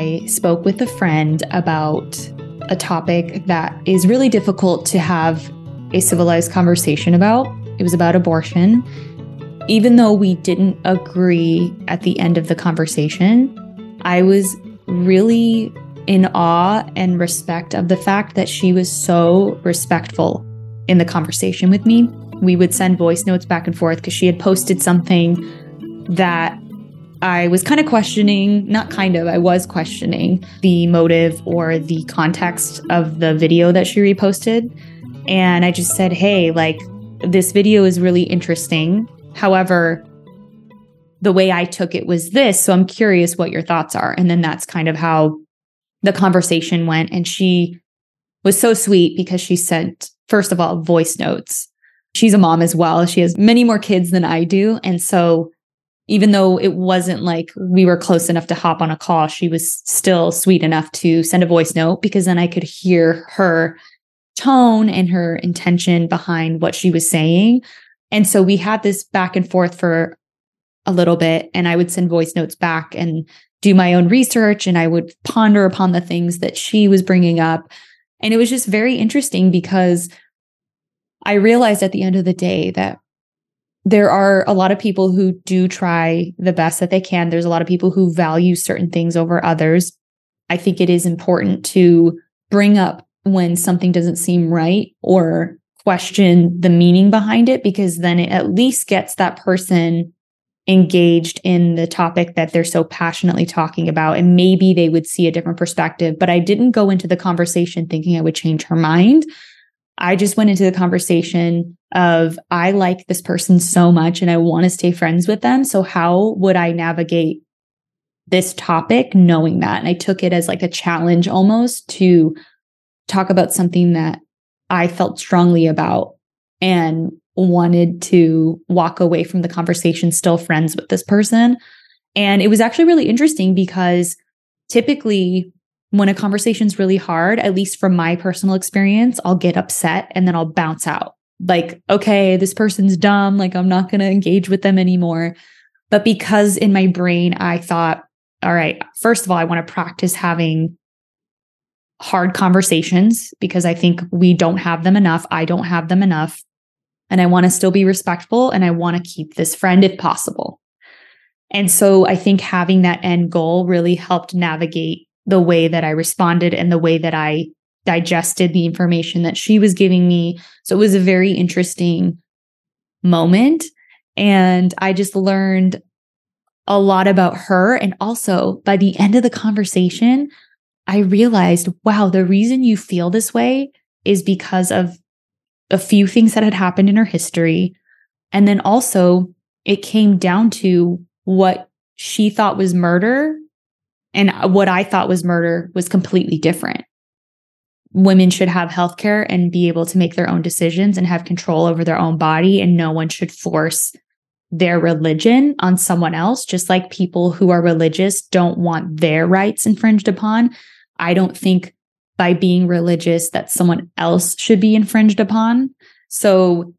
I spoke with a friend about a topic that is really difficult to have a civilized conversation about. It was about abortion. Even though we didn't agree at the end of the conversation, I was really in awe and respect of the fact that she was so respectful in the conversation with me. We would send voice notes back and forth because she had posted something that I was kind of questioning, not kind of, I was questioning the motive or the context of the video that she reposted. And I just said, hey, like, this video is really interesting. However, the way I took it was this. So I'm curious what your thoughts are. And then that's kind of how the conversation went. And she was so sweet because she sent, first of all, voice notes. She's a mom as well. She has many more kids than I do. And so even though it wasn't like we were close enough to hop on a call, she was still sweet enough to send a voice note because then I could hear her tone and her intention behind what she was saying. And so we had this back and forth for a little bit, and I would send voice notes back and do my own research, and I would ponder upon the things that she was bringing up. And it was just very interesting because I realized at the end of the day that there are a lot of people who do try the best that they can. There's a lot of people who value certain things over others. I think it is important to bring up when something doesn't seem right or question the meaning behind it, because then it at least gets that person engaged in the topic that they're so passionately talking about. And maybe they would see a different perspective. But I didn't go into the conversation thinking I would change her mind. I just went into the conversation of I like this person so much and I want to stay friends with them. So how would I navigate this topic knowing that? And I took it as like a challenge almost to talk about something that I felt strongly about and wanted to walk away from the conversation still friends with this person. And it was actually really interesting because typically when a conversation's really hard, at least from my personal experience, I'll get upset and then I'll bounce out. Like, okay, this person's dumb. Like, I'm not going to engage with them anymore. But because in my brain, I thought, all right, first of all, I want to practice having hard conversations because I think we don't have them enough. I don't have them enough. And I want to still be respectful and I want to keep this friend if possible. And so I think having that end goal really helped navigate the way that I responded and the way that I digested the information that she was giving me. So it was a very interesting moment. And I just learned a lot about her. And also by the end of the conversation, I realized, wow, the reason you feel this way is because of a few things that had happened in her history. And then also, it came down to what she thought was murder and what I thought was murder was completely different. Women should have health care and be able to make their own decisions and have control over their own body. And no one should force their religion on someone else, just like people who are religious don't want their rights infringed upon. I don't think by being religious that someone else should be infringed upon. So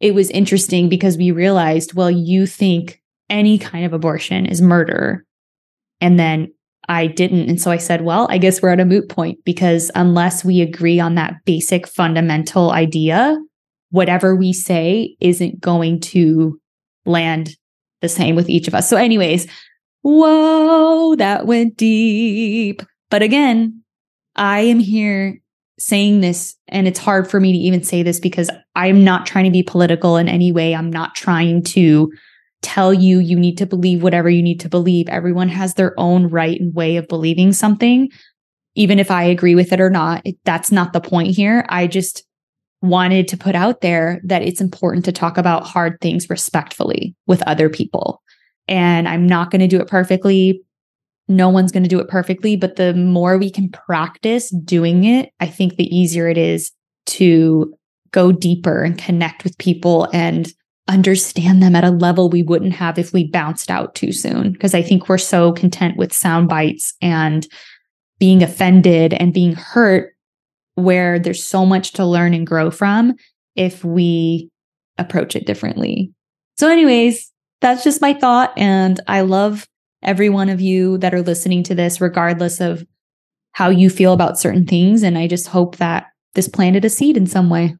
it was interesting because we realized, well, you think any kind of abortion is murder. And then I didn't. And so I said, well, I guess we're at a moot point because unless we agree on that basic fundamental idea, whatever we say isn't going to land the same with each of us. So, anyways, whoa, that went deep. But again, I am here saying this, and it's hard for me to even say this because I'm not trying to be political in any way. I'm not trying to tell you you need to believe whatever you need to believe. Everyone has their own right and way of believing something. Even if I agree with it or not, it, that's not the point here. I just wanted to put out there that it's important to talk about hard things respectfully with other people. And I'm not going to do it perfectly. No one's going to do it perfectly, but the more we can practice doing it, I think the easier it is to go deeper and connect with people and understand them at a level we wouldn't have if we bounced out too soon. Because I think we're so content with sound bites and being offended and being hurt, where there's so much to learn and grow from if we approach it differently. So, anyways, that's just my thought. And I love every one of you that are listening to this, regardless of how you feel about certain things. And I just hope that this planted a seed in some way.